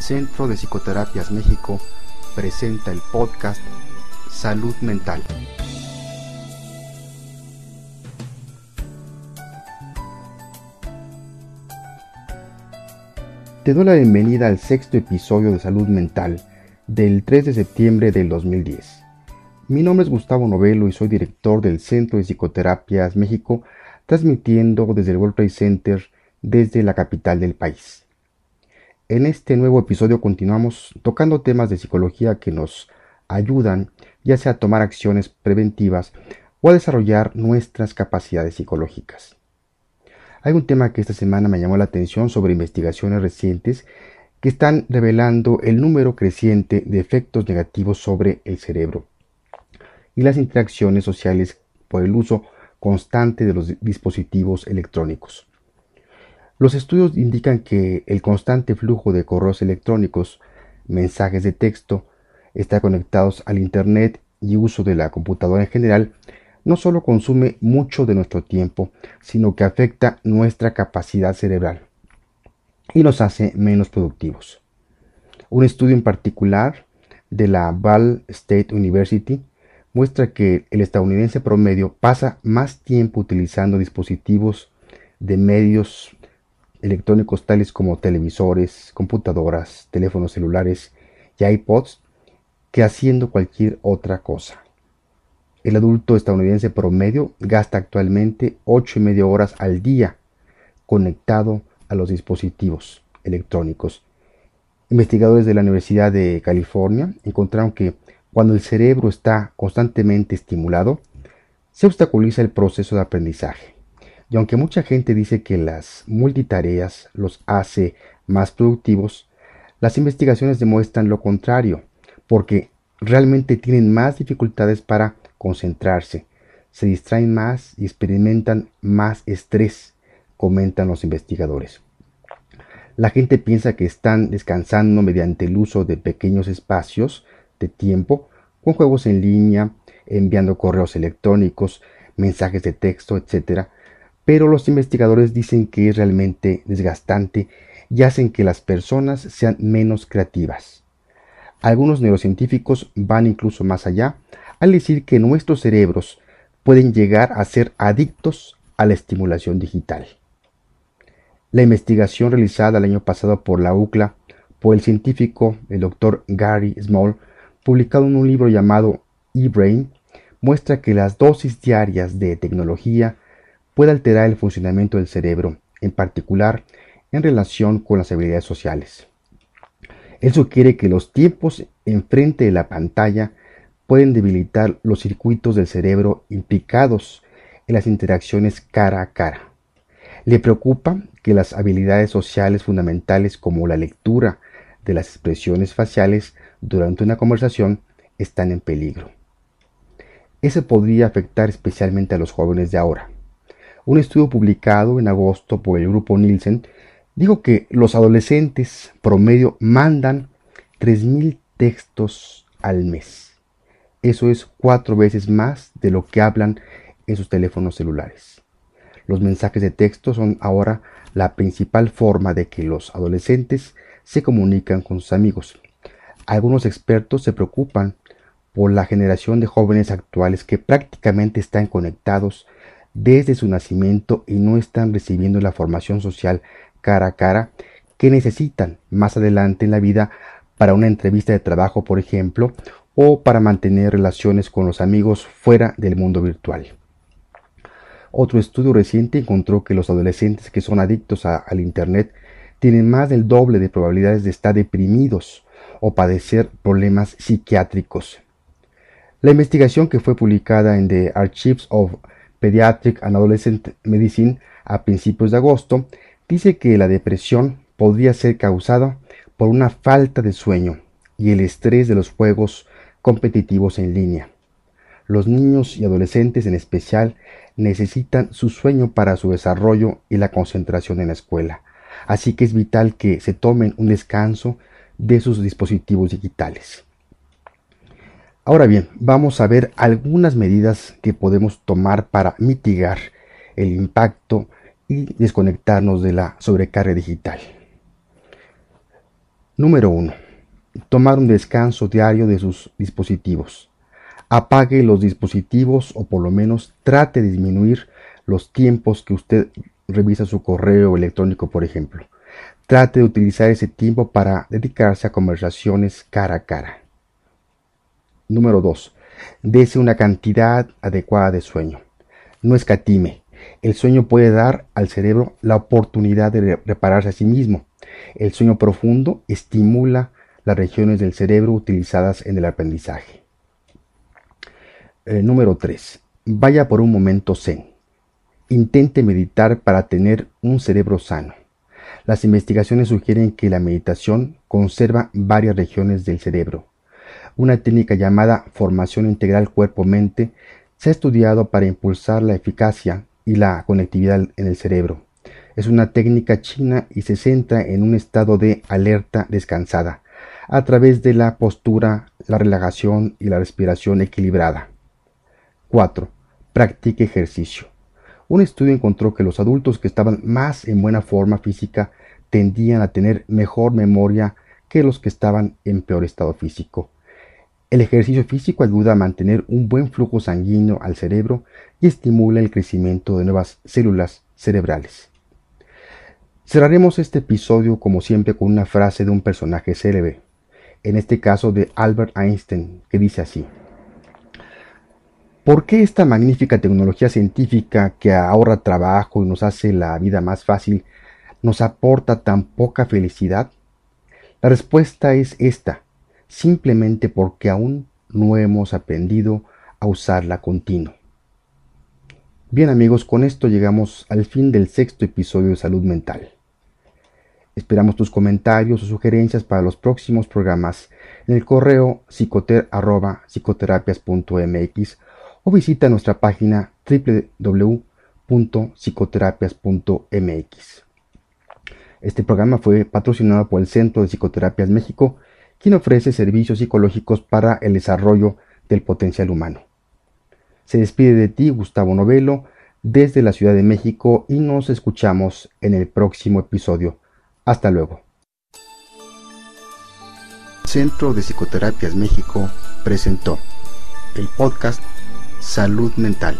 Centro de Psicoterapias México presenta el podcast Salud Mental. Te doy la bienvenida al sexto episodio de Salud Mental del 3 de septiembre del 2010. Mi nombre es Gustavo Novelo y soy director del Centro de Psicoterapias México, transmitiendo desde el World Trade Center desde la capital del país. En este nuevo episodio continuamos tocando temas de psicología que nos ayudan ya sea a tomar acciones preventivas o a desarrollar nuestras capacidades psicológicas. Hay un tema que esta semana me llamó la atención sobre investigaciones recientes que están revelando el número creciente de efectos negativos sobre el cerebro y las interacciones sociales por el uso constante de los dispositivos electrónicos. Los estudios indican que el constante flujo de correos electrónicos, mensajes de texto, está conectados al Internet y uso de la computadora en general, no solo consume mucho de nuestro tiempo, sino que afecta nuestra capacidad cerebral y nos hace menos productivos. Un estudio en particular de la Ball State University muestra que el estadounidense promedio pasa más tiempo utilizando dispositivos de medios electrónicos tales como televisores, computadoras, teléfonos celulares y iPods que haciendo cualquier otra cosa. El adulto estadounidense promedio gasta actualmente 8 y media horas al día conectado a los dispositivos electrónicos. Investigadores de la Universidad de California encontraron que cuando el cerebro está constantemente estimulado, se obstaculiza el proceso de aprendizaje. Y aunque mucha gente dice que las multitareas los hace más productivos, las investigaciones demuestran lo contrario, porque realmente tienen más dificultades para concentrarse, se distraen más y experimentan más estrés, comentan los investigadores. La gente piensa que están descansando mediante el uso de pequeños espacios de tiempo con juegos en línea, enviando correos electrónicos, mensajes de texto, etc., pero los investigadores dicen que es realmente desgastante y hacen que las personas sean menos creativas. Algunos neurocientíficos van incluso más allá al decir que nuestros cerebros pueden llegar a ser adictos a la estimulación digital. La investigación realizada el año pasado por la UCLA por el científico el Dr. Gary Small, publicado en un libro llamado eBrain, muestra que las dosis diarias de tecnología puede alterar el funcionamiento del cerebro, en particular en relación con las habilidades sociales. Él sugiere que los tiempos enfrente de la pantalla pueden debilitar los circuitos del cerebro implicados en las interacciones cara a cara. Le preocupa que las habilidades sociales fundamentales como la lectura de las expresiones faciales durante una conversación están en peligro. Eso podría afectar especialmente a los jóvenes de ahora. Un estudio publicado en agosto por el grupo Nielsen dijo que los adolescentes promedio mandan 3.000 textos al mes. Eso es cuatro veces más de lo que hablan en sus teléfonos celulares. Los mensajes de texto son ahora la principal forma de que los adolescentes se comunican con sus amigos. Algunos expertos se preocupan por la generación de jóvenes actuales que prácticamente están conectados desde su nacimiento y no están recibiendo la formación social cara a cara que necesitan más adelante en la vida para una entrevista de trabajo, por ejemplo, o para mantener relaciones con los amigos fuera del mundo virtual. Otro estudio reciente encontró que los adolescentes que son adictos al Internet tienen más del doble de probabilidades de estar deprimidos o padecer problemas psiquiátricos. La investigación que fue publicada en The Archives of Pediatric and Adolescent Medicine a principios de agosto dice que la depresión podría ser causada por una falta de sueño y el estrés de los juegos competitivos en línea. Los niños y adolescentes en especial necesitan su sueño para su desarrollo y la concentración en la escuela, así que es vital que se tomen un descanso de sus dispositivos digitales. Ahora bien, vamos a ver algunas medidas que podemos tomar para mitigar el impacto y desconectarnos de la sobrecarga digital. Número 1. Tomar un descanso diario de sus dispositivos. Apague los dispositivos o por lo menos trate de disminuir los tiempos que usted revisa su correo electrónico, por ejemplo. Trate de utilizar ese tiempo para dedicarse a conversaciones cara a cara. Número 2. Dese una cantidad adecuada de sueño. No escatime. El sueño puede dar al cerebro la oportunidad de repararse a sí mismo. El sueño profundo estimula las regiones del cerebro utilizadas en el aprendizaje. Eh, número 3. Vaya por un momento zen. Intente meditar para tener un cerebro sano. Las investigaciones sugieren que la meditación conserva varias regiones del cerebro. Una técnica llamada formación integral cuerpo-mente se ha estudiado para impulsar la eficacia y la conectividad en el cerebro. Es una técnica china y se centra en un estado de alerta descansada, a través de la postura, la relajación y la respiración equilibrada. 4. Practique ejercicio. Un estudio encontró que los adultos que estaban más en buena forma física tendían a tener mejor memoria que los que estaban en peor estado físico. El ejercicio físico ayuda a mantener un buen flujo sanguíneo al cerebro y estimula el crecimiento de nuevas células cerebrales. Cerraremos este episodio como siempre con una frase de un personaje célebre, en este caso de Albert Einstein, que dice así. ¿Por qué esta magnífica tecnología científica que ahorra trabajo y nos hace la vida más fácil nos aporta tan poca felicidad? La respuesta es esta, simplemente porque aún no hemos aprendido a usarla continuo. Bien amigos, con esto llegamos al fin del sexto episodio de Salud Mental. Esperamos tus comentarios o sugerencias para los próximos programas en el correo psicoterapias.mx o visita nuestra página www.psicoterapias.mx. Este programa fue patrocinado por el Centro de Psicoterapias México, quien ofrece servicios psicológicos para el desarrollo del potencial humano. Se despide de ti Gustavo Novelo desde la Ciudad de México y nos escuchamos en el próximo episodio. Hasta luego. Centro de Psicoterapias México presentó el podcast Salud Mental.